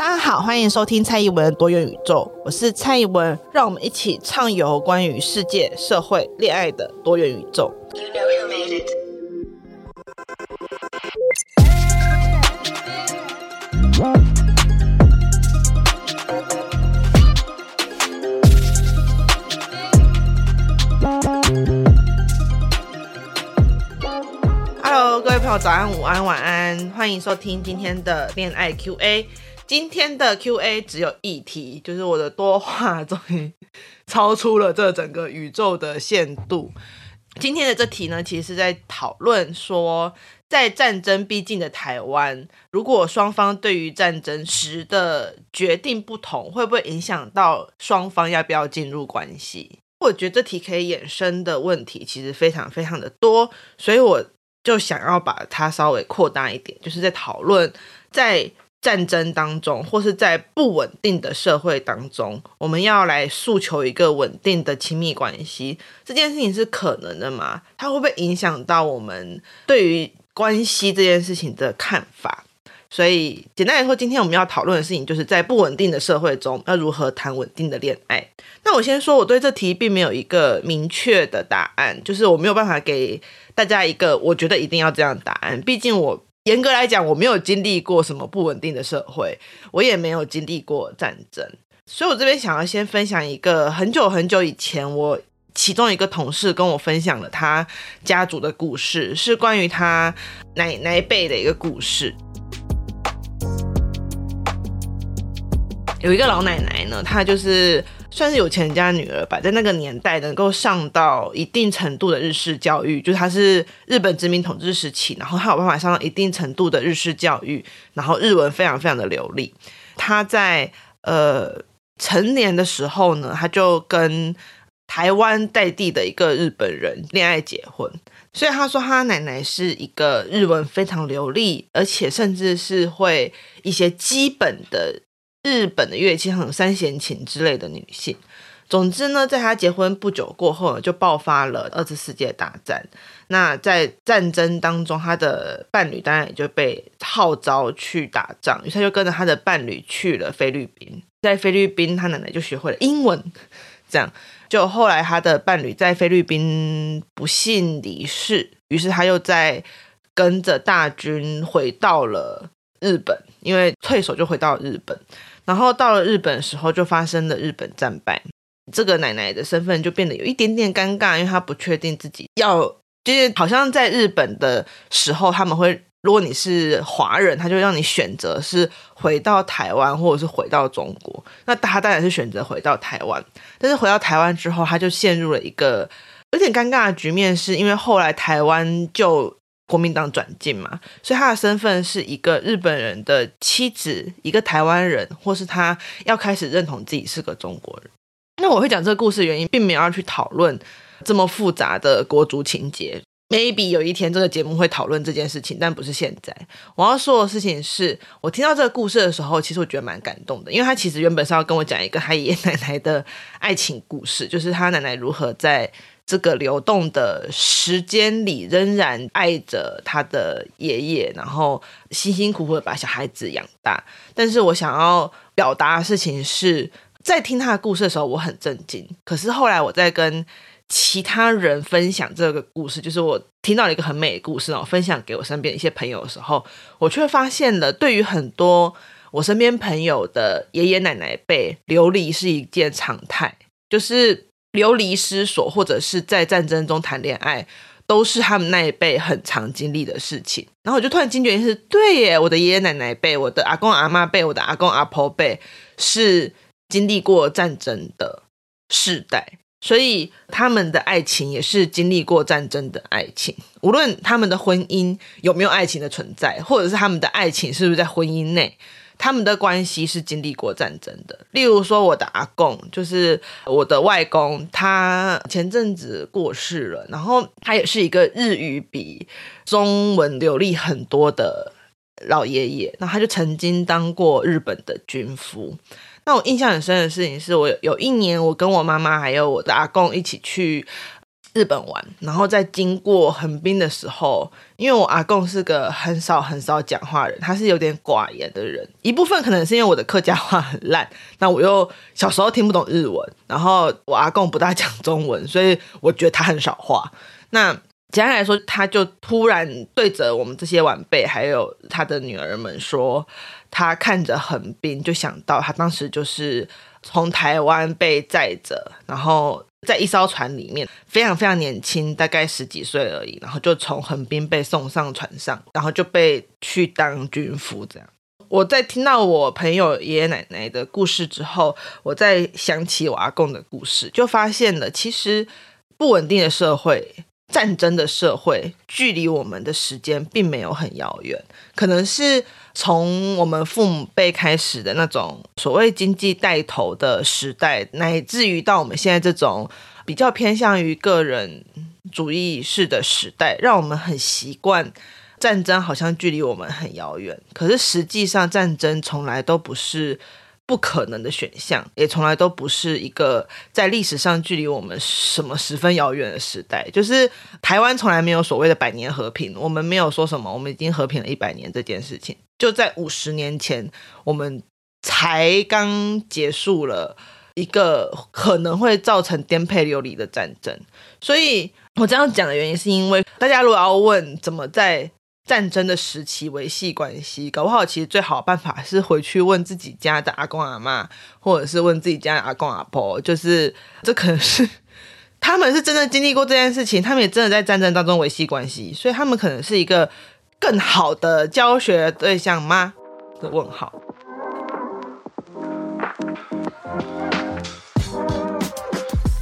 大家好，欢迎收听蔡宜文多元宇宙，我是蔡宜文，让我们一起畅游关于世界、社会、恋爱的多元宇宙。You know Hello，各位朋友，早安、午安、晚安，欢迎收听今天的恋爱 QA。今天的 QA 只有一题，就是我的多话终于超出了这整个宇宙的限度。今天的这题呢，其实是在讨论说，在战争逼近的台湾，如果双方对于战争时的决定不同，会不会影响到双方要不要进入关系？我觉得这题可以衍生的问题其实非常非常的多，所以我就想要把它稍微扩大一点，就是在讨论在。战争当中，或是在不稳定的社会当中，我们要来诉求一个稳定的亲密关系，这件事情是可能的吗？它会不会影响到我们对于关系这件事情的看法？所以，简单来说，今天我们要讨论的事情，就是在不稳定的社会中，要如何谈稳定的恋爱。那我先说，我对这题并没有一个明确的答案，就是我没有办法给大家一个我觉得一定要这样的答案，毕竟我。严格来讲，我没有经历过什么不稳定的社会，我也没有经历过战争，所以我这边想要先分享一个很久很久以前，我其中一个同事跟我分享了他家族的故事，是关于他奶奶辈的一个故事。有一个老奶奶呢，她就是。算是有钱人家的女儿吧，在那个年代能够上到一定程度的日式教育，就是她是日本殖民统治时期，然后她有办法上到一定程度的日式教育，然后日文非常非常的流利。她在呃成年的时候呢，她就跟台湾在地的一个日本人恋爱结婚，所以她说她奶奶是一个日文非常流利，而且甚至是会一些基本的。日本的乐器，像三弦琴之类的女性。总之呢，在她结婚不久过后，就爆发了二次世界大战。那在战争当中，她的伴侣当然也就被号召去打仗，于是她就跟着她的伴侣去了菲律宾。在菲律宾，她奶奶就学会了英文。这样，就后来她的伴侣在菲律宾不幸离世，于是她又在跟着大军回到了日本，因为退守就回到日本。然后到了日本的时候，就发生了日本战败，这个奶奶的身份就变得有一点点尴尬，因为她不确定自己要，就是好像在日本的时候，他们会，如果你是华人，他就让你选择是回到台湾，或者是回到中国。那他当然是选择回到台湾，但是回到台湾之后，他就陷入了一个有点尴尬的局面，是因为后来台湾就。国民党转进嘛，所以他的身份是一个日本人的妻子，一个台湾人，或是他要开始认同自己是个中国人。那我会讲这个故事的原因，并没有要去讨论这么复杂的国族情节。Maybe 有一天这个节目会讨论这件事情，但不是现在。我要说的事情是，我听到这个故事的时候，其实我觉得蛮感动的，因为他其实原本是要跟我讲一个他爷爷奶奶的爱情故事，就是他奶奶如何在。这个流动的时间里，仍然爱着他的爷爷，然后辛辛苦苦的把小孩子养大。但是我想要表达的事情是，在听他的故事的时候，我很震惊。可是后来我在跟其他人分享这个故事，就是我听到了一个很美的故事，然后分享给我身边一些朋友的时候，我却发现了，对于很多我身边朋友的爷爷奶奶辈，流离是一件常态，就是。流离失所，或者是在战争中谈恋爱，都是他们那一辈很常经历的事情。然后我就突然惊觉是，对耶，我的爷爷奶奶辈，我的阿公阿妈辈，我的阿公阿婆辈，是经历过战争的世代，所以他们的爱情也是经历过战争的爱情。无论他们的婚姻有没有爱情的存在，或者是他们的爱情是不是在婚姻内。他们的关系是经历过战争的，例如说我的阿公，就是我的外公，他前阵子过世了，然后他也是一个日语比中文流利很多的老爷爷，那他就曾经当过日本的军夫。那我印象很深的事情是我有一年，我跟我妈妈还有我的阿公一起去日本玩，然后在经过横滨的时候，因为我阿公是个很少很少讲话人，他是有点寡言的人。一部分可能是因为我的客家话很烂，那我又小时候听不懂日文，然后我阿公不大讲中文，所以我觉得他很少话。那简单来说，他就突然对着我们这些晚辈，还有他的女儿们说，他看着横滨，就想到他当时就是从台湾被载着，然后。在一艘船里面，非常非常年轻，大概十几岁而已，然后就从横滨被送上船上，然后就被去当军夫。这样，我在听到我朋友爷爷奶奶的故事之后，我在想起我阿公的故事，就发现了，其实不稳定的社会、战争的社会，距离我们的时间并没有很遥远，可能是。从我们父母辈开始的那种所谓经济带头的时代，乃至于到我们现在这种比较偏向于个人主义式的时代，让我们很习惯战争好像距离我们很遥远。可是实际上，战争从来都不是不可能的选项，也从来都不是一个在历史上距离我们什么十分遥远的时代。就是台湾从来没有所谓的百年和平，我们没有说什么我们已经和平了一百年这件事情。就在五十年前，我们才刚结束了一个可能会造成颠沛流离的战争。所以我这样讲的原因，是因为大家如果要问怎么在战争的时期维系关系，搞不好其实最好的办法是回去问自己家的阿公阿妈，或者是问自己家的阿公阿婆，就是这可能是他们是真的经历过这件事情，他们也真的在战争当中维系关系，所以他们可能是一个更好的教学对象吗？的问号。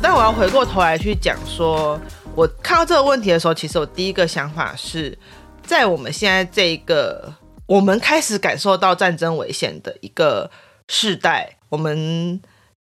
但我要回过头来去讲说，我看到这个问题的时候，其实我第一个想法是。在我们现在这个我们开始感受到战争危险的一个世代，我们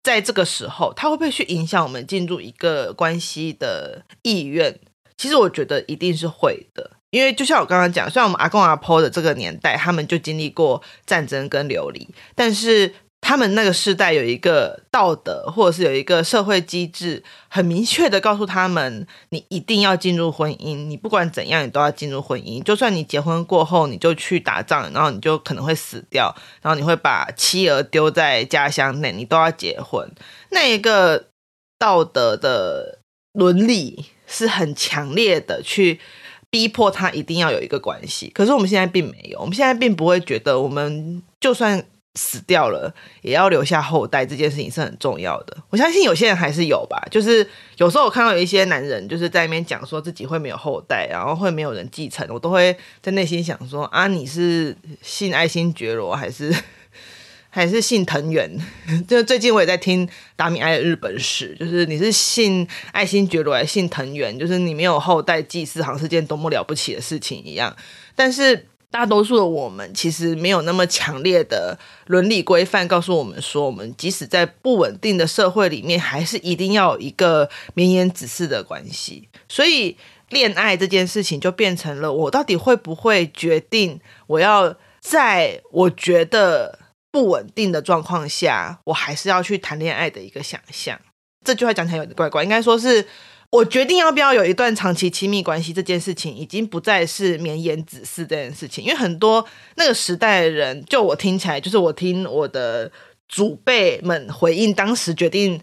在这个时候，它会不会去影响我们进入一个关系的意愿？其实我觉得一定是会的，因为就像我刚刚讲，虽然我们阿公阿婆的这个年代，他们就经历过战争跟流离，但是。他们那个时代有一个道德，或者是有一个社会机制，很明确的告诉他们：你一定要进入婚姻，你不管怎样，你都要进入婚姻。就算你结婚过后，你就去打仗，然后你就可能会死掉，然后你会把妻儿丢在家乡内，你都要结婚。那一个道德的伦理是很强烈的，去逼迫他一定要有一个关系。可是我们现在并没有，我们现在并不会觉得，我们就算。死掉了也要留下后代，这件事情是很重要的。我相信有些人还是有吧，就是有时候我看到有一些男人就是在那边讲说自己会没有后代，然后会没有人继承，我都会在内心想说啊，你是信爱新觉罗还是 还是信藤原？就最近我也在听达米埃的日本史，就是你是信爱新觉罗还是信藤原？就是你没有后代祭祀，好像是件多么了不起的事情一样，但是。大多数的我们其实没有那么强烈的伦理规范，告诉我们说，我们即使在不稳定的社会里面，还是一定要有一个绵延子嗣的关系。所以，恋爱这件事情就变成了我到底会不会决定，我要在我觉得不稳定的状况下，我还是要去谈恋爱的一个想象。这句话讲起来有点怪怪，应该说是。我决定要不要有一段长期亲密关系这件事情，已经不再是绵延子嗣这件事情，因为很多那个时代的人，就我听起来，就是我听我的祖辈们回应，当时决定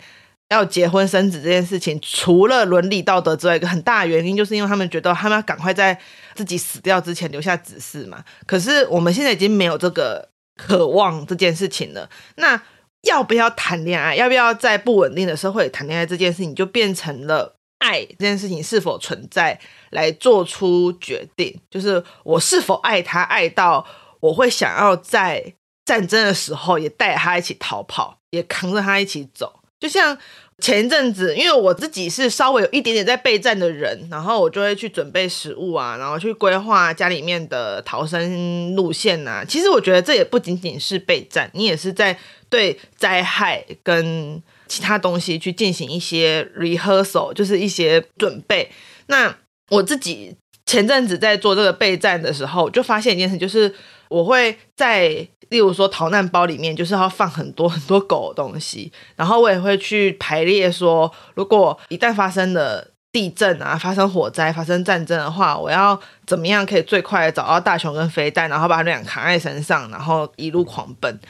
要结婚生子这件事情，除了伦理道德之外，一个很大的原因，就是因为他们觉得他们要赶快在自己死掉之前留下子嗣嘛。可是我们现在已经没有这个渴望这件事情了，那要不要谈恋爱？要不要在不稳定的社会谈恋爱这件事情，就变成了。爱这件事情是否存在，来做出决定，就是我是否爱他，爱到我会想要在战争的时候也带他一起逃跑，也扛着他一起走。就像前一阵子，因为我自己是稍微有一点点在备战的人，然后我就会去准备食物啊，然后去规划家里面的逃生路线啊。其实我觉得这也不仅仅是备战，你也是在对灾害跟。其他东西去进行一些 rehearsal，就是一些准备。那我自己前阵子在做这个备战的时候，就发现一件事，就是我会在例如说逃难包里面，就是要放很多很多狗的东西，然后我也会去排列说，如果一旦发生了地震啊，发生火灾、发生战争的话，我要怎么样可以最快的找到大熊跟飞弹，然后把他俩扛在身上，然后一路狂奔？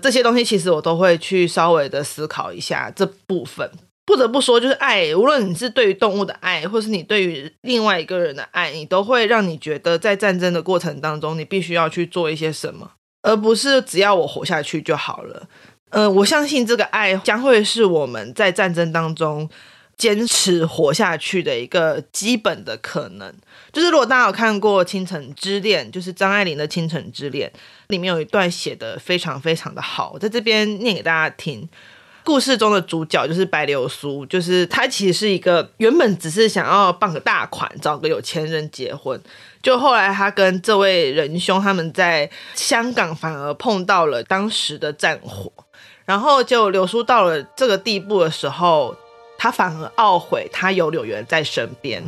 这些东西其实我都会去稍微的思考一下这部分。不得不说，就是爱，无论你是对于动物的爱，或是你对于另外一个人的爱，你都会让你觉得在战争的过程当中，你必须要去做一些什么，而不是只要我活下去就好了。呃，我相信这个爱将会是我们在战争当中。坚持活下去的一个基本的可能，就是如果大家有看过《倾城之恋》，就是张爱玲的《倾城之恋》，里面有一段写得非常非常的好，我在这边念给大家听。故事中的主角就是白流苏，就是他其实是一个原本只是想要傍个大款，找个有钱人结婚，就后来他跟这位仁兄他们在香港反而碰到了当时的战火，然后就流苏到了这个地步的时候。他反而懊悔，他有柳原在身边。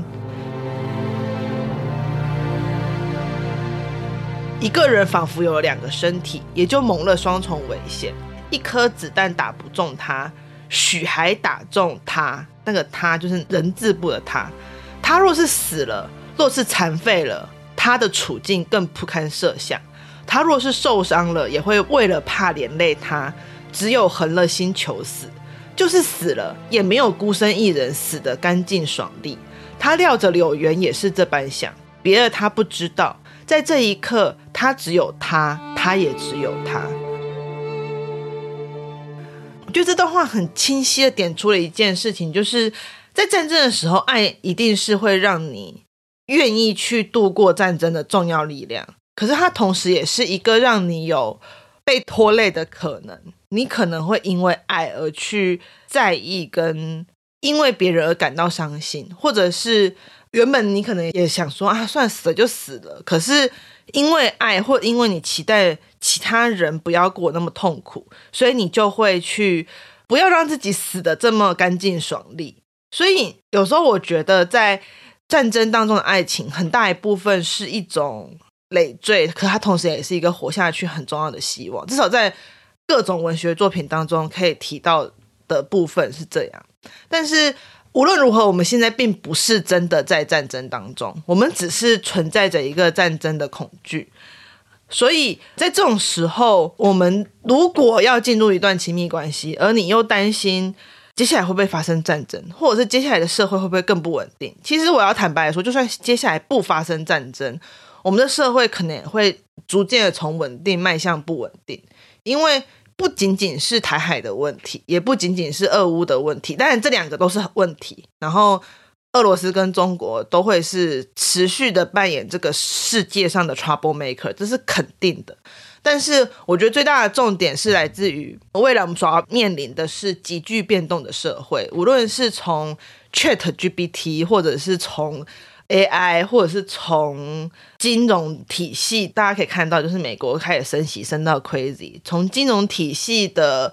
一个人仿佛有了两个身体，也就蒙了双重危险。一颗子弹打不中他，许还打中他。那个他就是人字部的他。他若是死了，若是残废了，他的处境更不堪设想。他若是受伤了，也会为了怕连累他，只有横了心求死。就是死了，也没有孤身一人死得干净爽利。他料着柳原也是这般想，别的他不知道。在这一刻，他只有他，他也只有他。我觉得这段话很清晰的点出了一件事情，就是在战争的时候，爱一定是会让你愿意去度过战争的重要力量。可是它同时也是一个让你有被拖累的可能。你可能会因为爱而去在意，跟因为别人而感到伤心，或者是原本你可能也想说啊，算死了就死了。可是因为爱，或因为你期待其他人不要过那么痛苦，所以你就会去不要让自己死得这么干净爽利。所以有时候我觉得，在战争当中的爱情，很大一部分是一种累赘，可它同时也是一个活下去很重要的希望。至少在各种文学作品当中可以提到的部分是这样，但是无论如何，我们现在并不是真的在战争当中，我们只是存在着一个战争的恐惧。所以在这种时候，我们如果要进入一段亲密关系，而你又担心接下来会不会发生战争，或者是接下来的社会会不会更不稳定，其实我要坦白来说，就算接下来不发生战争，我们的社会可能也会逐渐的从稳定迈向不稳定。因为不仅仅是台海的问题，也不仅仅是俄乌的问题，当然这两个都是问题。然后俄罗斯跟中国都会是持续的扮演这个世界上的 trouble maker，这是肯定的。但是我觉得最大的重点是来自于未来我们所要面临的是急剧变动的社会，无论是从 ChatGPT 或者是从 AI，或者是从金融体系，大家可以看到，就是美国开始升息，升到 crazy。从金融体系的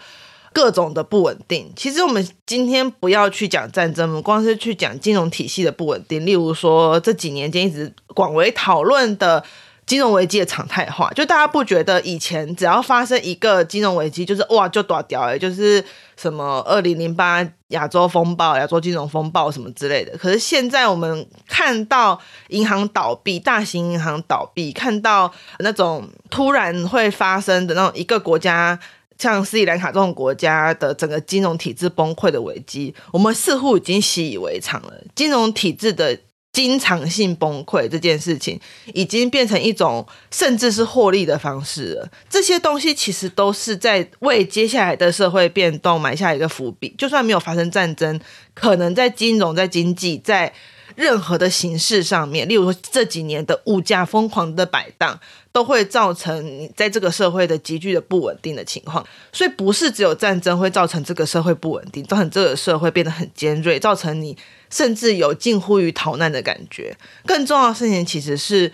各种的不稳定，其实我们今天不要去讲战争，我们光是去讲金融体系的不稳定。例如说这几年间一直广为讨论的。金融危机的常态化，就大家不觉得以前只要发生一个金融危机，就是哇就大条诶，就是什么二零零八亚洲风暴、亚洲金融风暴什么之类的。可是现在我们看到银行倒闭，大型银行倒闭，看到那种突然会发生的那种一个国家，像斯里兰卡这种国家的整个金融体制崩溃的危机，我们似乎已经习以为常了。金融体制的。经常性崩溃这件事情已经变成一种甚至是获利的方式了。这些东西其实都是在为接下来的社会变动埋下一个伏笔。就算没有发生战争，可能在金融、在经济、在任何的形式上面，例如说这几年的物价疯狂的摆荡，都会造成你在这个社会的急剧的不稳定的情况。所以不是只有战争会造成这个社会不稳定，造成这个社会变得很尖锐，造成你。甚至有近乎于逃难的感觉。更重要的事情其实是，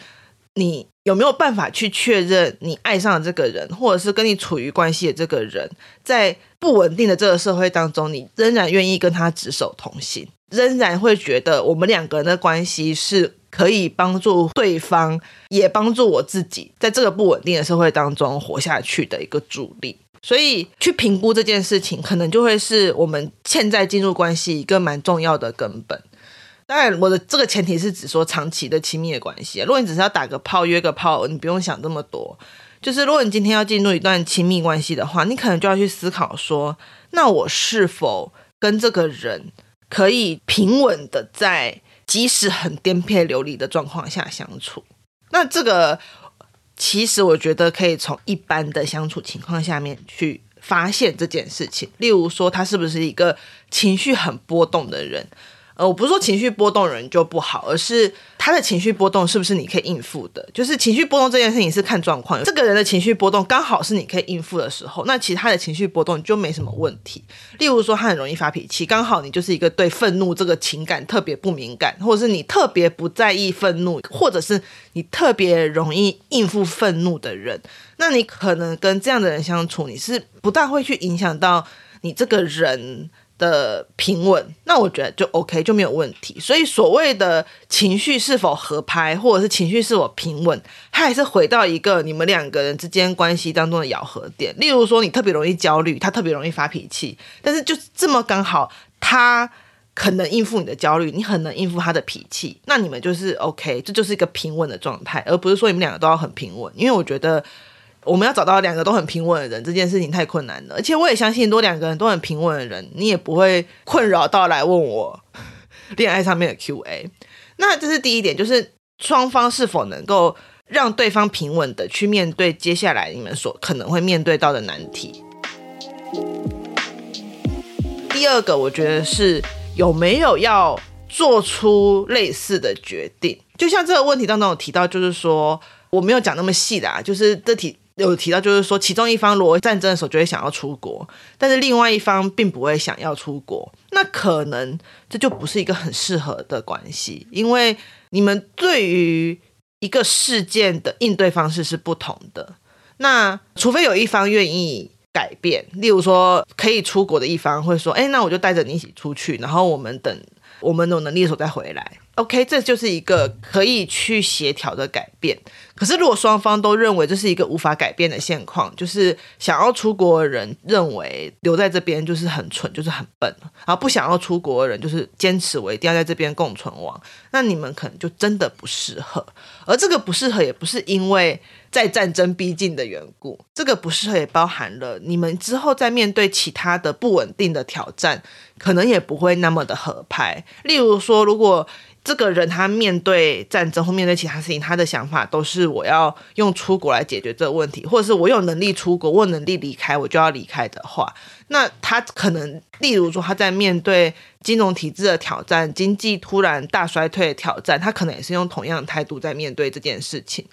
你有没有办法去确认你爱上的这个人，或者是跟你处于关系的这个人，在不稳定的这个社会当中，你仍然愿意跟他执手同行，仍然会觉得我们两个人的关系是可以帮助对方，也帮助我自己，在这个不稳定的社会当中活下去的一个助力。所以去评估这件事情，可能就会是我们现在进入关系一个蛮重要的根本。当然，我的这个前提是指说长期的亲密的关系。如果你只是要打个炮、约个炮，你不用想这么多。就是如果你今天要进入一段亲密关系的话，你可能就要去思考说，那我是否跟这个人可以平稳的在即使很颠沛流离的状况下相处？那这个其实我觉得可以从一般的相处情况下面去发现这件事情。例如说，他是不是一个情绪很波动的人？呃，我不是说情绪波动人就不好，而是他的情绪波动是不是你可以应付的？就是情绪波动这件事情是看状况，这个人的情绪波动刚好是你可以应付的时候，那其他的情绪波动就没什么问题。例如说，他很容易发脾气，刚好你就是一个对愤怒这个情感特别不敏感，或者是你特别不在意愤怒，或者是你特别容易应付愤怒的人，那你可能跟这样的人相处，你是不大会去影响到你这个人的平稳，那我觉得就 OK 就没有问题。所以所谓的情绪是否合拍，或者是情绪是否平稳，它还是回到一个你们两个人之间关系当中的咬合点。例如说，你特别容易焦虑，他特别容易发脾气，但是就这么刚好，他可能应付你的焦虑，你很能应付他的脾气，那你们就是 OK，这就是一个平稳的状态，而不是说你们两个都要很平稳。因为我觉得。我们要找到两个都很平稳的人，这件事情太困难了。而且我也相信，多两个人都很平稳的人，你也不会困扰到来问我恋爱上面的 QA。那这是第一点，就是双方是否能够让对方平稳的去面对接下来你们所可能会面对到的难题。第二个，我觉得是有没有要做出类似的决定。就像这个问题当中有提到，就是说我没有讲那么细的啊，就是这题。有提到，就是说，其中一方如果战争的时候就会想要出国，但是另外一方并不会想要出国，那可能这就不是一个很适合的关系，因为你们对于一个事件的应对方式是不同的。那除非有一方愿意改变，例如说可以出国的一方会说：“哎，那我就带着你一起出去，然后我们等我们有能力的时候再回来。” OK，这就是一个可以去协调的改变。可是，如果双方都认为这是一个无法改变的现况，就是想要出国的人认为留在这边就是很蠢，就是很笨，然后不想要出国的人就是坚持我一定要在这边共存亡，那你们可能就真的不适合。而这个不适合也不是因为在战争逼近的缘故，这个不适合也包含了你们之后在面对其他的不稳定的挑战，可能也不会那么的合拍。例如说，如果这个人他面对战争或面对其他事情，他的想法都是我要用出国来解决这个问题，或者是我有能力出国，我有能力离开，我就要离开的话，那他可能，例如说他在面对金融体制的挑战、经济突然大衰退的挑战，他可能也是用同样的态度在面对这件事情。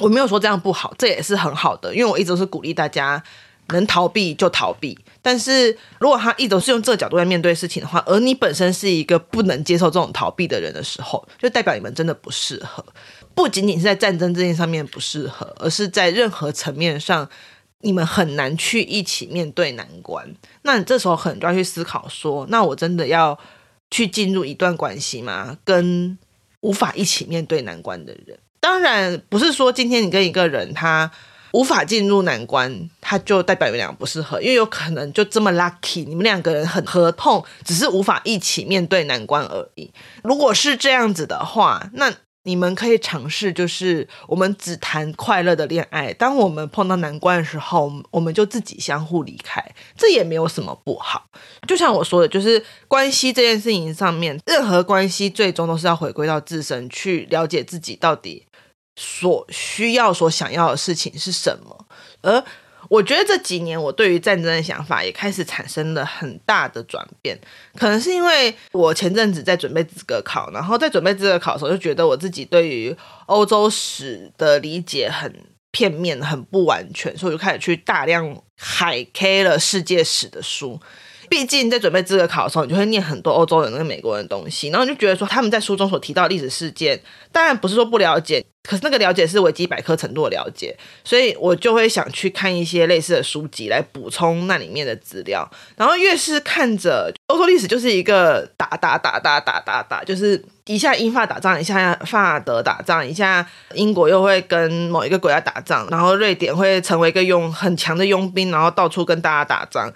我没有说这样不好，这也是很好的，因为我一直都是鼓励大家。能逃避就逃避，但是如果他一直都是用这个角度来面对事情的话，而你本身是一个不能接受这种逃避的人的时候，就代表你们真的不适合。不仅仅是在战争这件上面不适合，而是在任何层面上，你们很难去一起面对难关。那你这时候可能就要去思考说，那我真的要去进入一段关系吗？跟无法一起面对难关的人，当然不是说今天你跟一个人他。无法进入难关，他就代表你们两个不适合，因为有可能就这么 lucky，你们两个人很合痛，只是无法一起面对难关而已。如果是这样子的话，那你们可以尝试，就是我们只谈快乐的恋爱。当我们碰到难关的时候，我们就自己相互离开，这也没有什么不好。就像我说的，就是关系这件事情上面，任何关系最终都是要回归到自身，去了解自己到底。所需要、所想要的事情是什么？而我觉得这几年我对于战争的想法也开始产生了很大的转变。可能是因为我前阵子在准备资格考，然后在准备资格考的时候，就觉得我自己对于欧洲史的理解很片面、很不完全，所以我就开始去大量海 K 了世界史的书。毕竟在准备资格考的时候，你就会念很多欧洲人跟美国人的东西，然后你就觉得说他们在书中所提到的历史事件，当然不是说不了解，可是那个了解是维基百科程度的了解，所以我就会想去看一些类似的书籍来补充那里面的资料。然后越是看着欧洲历史，就是一个打打打打打打打，就是一下英法打仗，一下法德打仗，一下英国又会跟某一个国家打仗，然后瑞典会成为一个用很强的佣兵，然后到处跟大家打仗。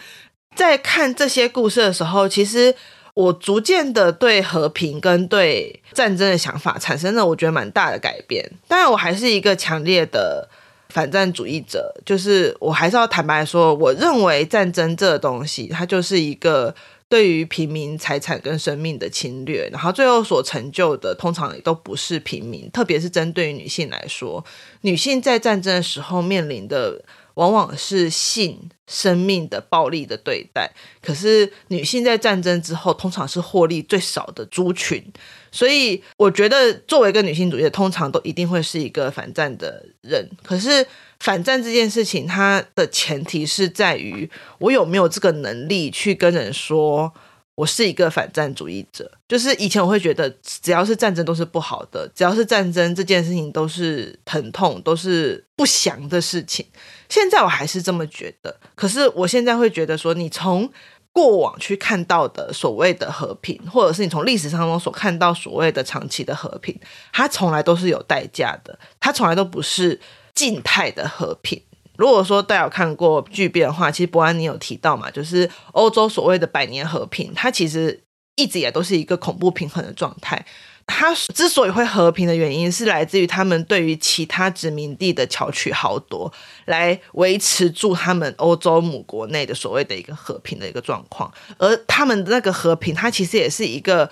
在看这些故事的时候，其实我逐渐的对和平跟对战争的想法产生了我觉得蛮大的改变。当然，我还是一个强烈的反战主义者，就是我还是要坦白说，我认为战争这个东西，它就是一个。对于平民财产跟生命的侵略，然后最后所成就的，通常也都不是平民，特别是针对于女性来说，女性在战争的时候面临的往往是性、生命的暴力的对待。可是女性在战争之后，通常是获利最少的族群。所以，我觉得作为一个女性主义，通常都一定会是一个反战的人。可是，反战这件事情，它的前提是在于我有没有这个能力去跟人说，我是一个反战主义者。就是以前我会觉得，只要是战争都是不好的，只要是战争这件事情都是疼痛，都是不祥的事情。现在我还是这么觉得，可是我现在会觉得说，你从过往去看到的所谓的和平，或者是你从历史当中所看到所谓的长期的和平，它从来都是有代价的，它从来都不是。静态的和平。如果说大家有看过巨变的话，其实伯安你有提到嘛，就是欧洲所谓的百年和平，它其实一直也都是一个恐怖平衡的状态。它之所以会和平的原因，是来自于他们对于其他殖民地的巧取豪夺，来维持住他们欧洲母国内的所谓的一个和平的一个状况。而他们那个和平，它其实也是一个。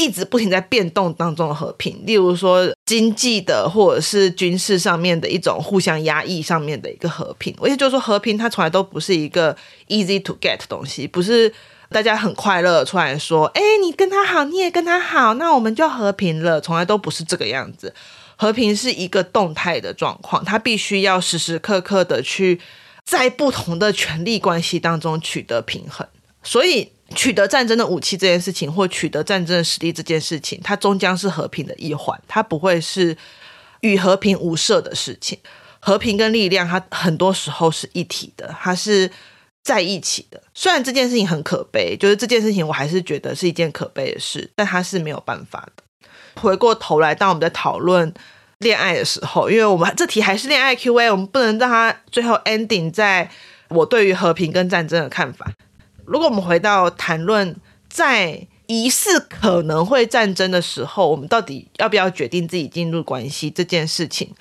一直不停在变动当中的和平，例如说经济的或者是军事上面的一种互相压抑上面的一个和平。我也就是说，和平它从来都不是一个 easy to get 的东西，不是大家很快乐出来说，哎，你跟他好，你也跟他好，那我们就和平了。从来都不是这个样子。和平是一个动态的状况，它必须要时时刻刻的去在不同的权力关系当中取得平衡，所以。取得战争的武器这件事情，或取得战争的实力这件事情，它终将是和平的一环，它不会是与和平无涉的事情。和平跟力量，它很多时候是一体的，它是在一起的。虽然这件事情很可悲，就是这件事情我还是觉得是一件可悲的事，但它是没有办法的。回过头来，当我们在讨论恋爱的时候，因为我们这题还是恋爱 Q&A，我们不能让它最后 ending 在我对于和平跟战争的看法。如果我们回到谈论在疑似可能会战争的时候，我们到底要不要决定自己进入关系这件事情？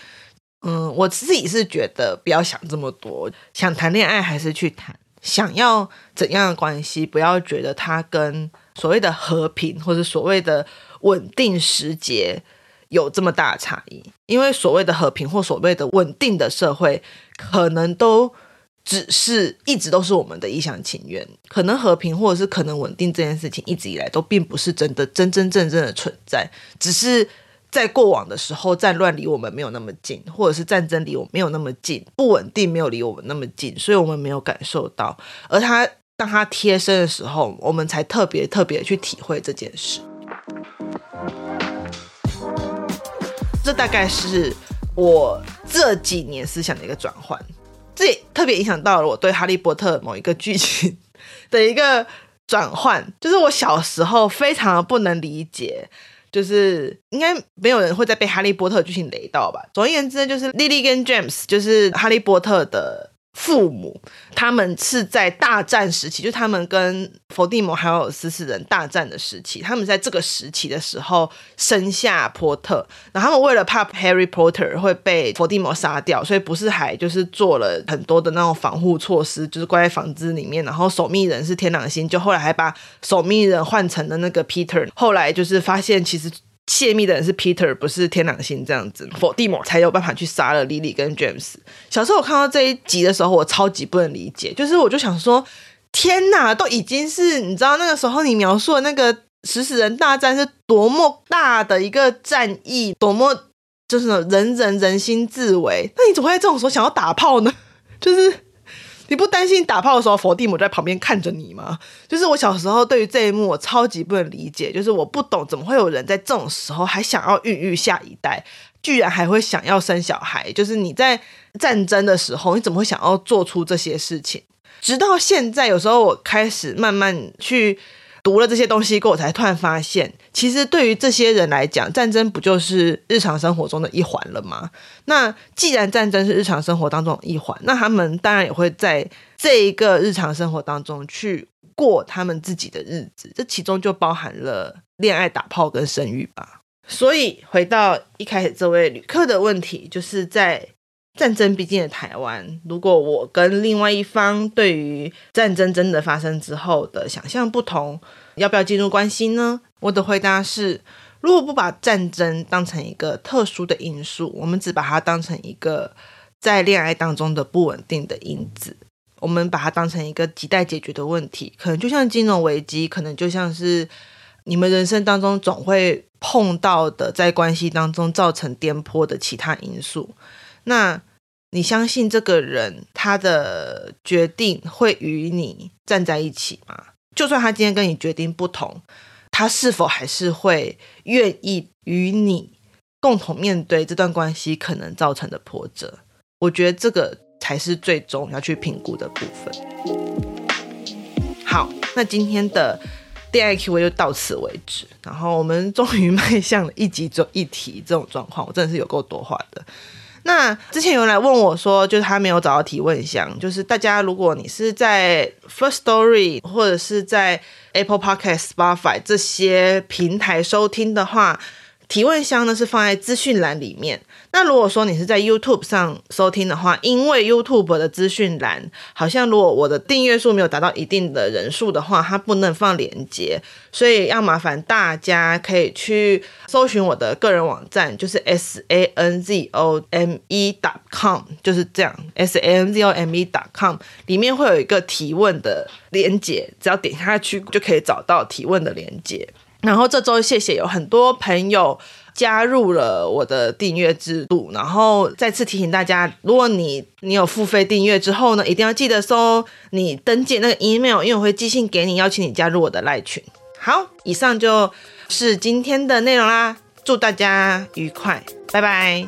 嗯，我自己是觉得不要想这么多，想谈恋爱还是去谈，想要怎样的关系，不要觉得它跟所谓的和平或者所谓的稳定时节有这么大的差异，因为所谓的和平或所谓的稳定的社会，可能都。只是一直都是我们的一厢情愿，可能和平或者是可能稳定这件事情，一直以来都并不是真的真真正正的存在。只是在过往的时候，战乱离我们没有那么近，或者是战争离我们没有那么近，不稳定没有离我们那么近，所以我们没有感受到。而他当他贴身的时候，我们才特别特别去体会这件事。这大概是我这几年思想的一个转换。这也特别影响到了我对《哈利波特》某一个剧情的一个转换，就是我小时候非常不能理解，就是应该没有人会再被《哈利波特》剧情雷到吧？总而言之，就是 Lily 跟 James 就是哈利波特的。父母他们是在大战时期，就他们跟伏地魔还有食死人大战的时期，他们在这个时期的时候生下波特，然后他们为了怕 Harry Potter 会被伏地魔杀掉，所以不是还就是做了很多的那种防护措施，就是关在房子里面，然后守密人是天狼星，就后来还把守密人换成了那个 Peter，后来就是发现其实。泄密的人是 Peter，不是天狼星这样子，伏地魔才有办法去杀了 Lily 跟 James。小时候我看到这一集的时候，我超级不能理解，就是我就想说，天哪，都已经是你知道那个时候你描述的那个食死人大战是多么大的一个战役，多么就是人人人心自危，那你怎么会在这种时候想要打炮呢？就是。你不担心打炮的时候，佛地魔在旁边看着你吗？就是我小时候对于这一幕，我超级不能理解。就是我不懂，怎么会有人在这种时候还想要孕育下一代，居然还会想要生小孩？就是你在战争的时候，你怎么会想要做出这些事情？直到现在，有时候我开始慢慢去。读了这些东西过后，我才突然发现，其实对于这些人来讲，战争不就是日常生活中的一环了吗？那既然战争是日常生活当中的一环，那他们当然也会在这一个日常生活当中去过他们自己的日子，这其中就包含了恋爱、打炮跟生育吧。所以回到一开始这位旅客的问题，就是在战争逼近的台湾，如果我跟另外一方对于战争真的发生之后的想象不同，要不要进入关系呢？我的回答是：如果不把战争当成一个特殊的因素，我们只把它当成一个在恋爱当中的不稳定的因子。我们把它当成一个亟待解决的问题，可能就像金融危机，可能就像是你们人生当中总会碰到的，在关系当中造成颠簸的其他因素。那你相信这个人他的决定会与你站在一起吗？就算他今天跟你决定不同，他是否还是会愿意与你共同面对这段关系可能造成的波折？我觉得这个。才是最终要去评估的部分。好，那今天的恋爱 Q&A 就到此为止。然后我们终于迈向了一集做一题这种状况，我真的是有够多话的。那之前有人来问我说，就是他没有找到提问箱，就是大家如果你是在 First Story 或者是在 Apple Podcast、Spotify 这些平台收听的话。提问箱呢是放在资讯栏里面。那如果说你是在 YouTube 上收听的话，因为 YouTube 的资讯栏好像如果我的订阅数没有达到一定的人数的话，它不能放链接，所以要麻烦大家可以去搜寻我的个人网站，就是 S A N Z O M E dot com，就是这样 S A N Z O M E dot com 里面会有一个提问的连接，只要点下去就可以找到提问的连接。然后这周谢谢有很多朋友加入了我的订阅制度，然后再次提醒大家，如果你你有付费订阅之后呢，一定要记得收你登记那个 email，因为我会寄信给你，邀请你加入我的赖群。好，以上就是今天的内容啦，祝大家愉快，拜拜。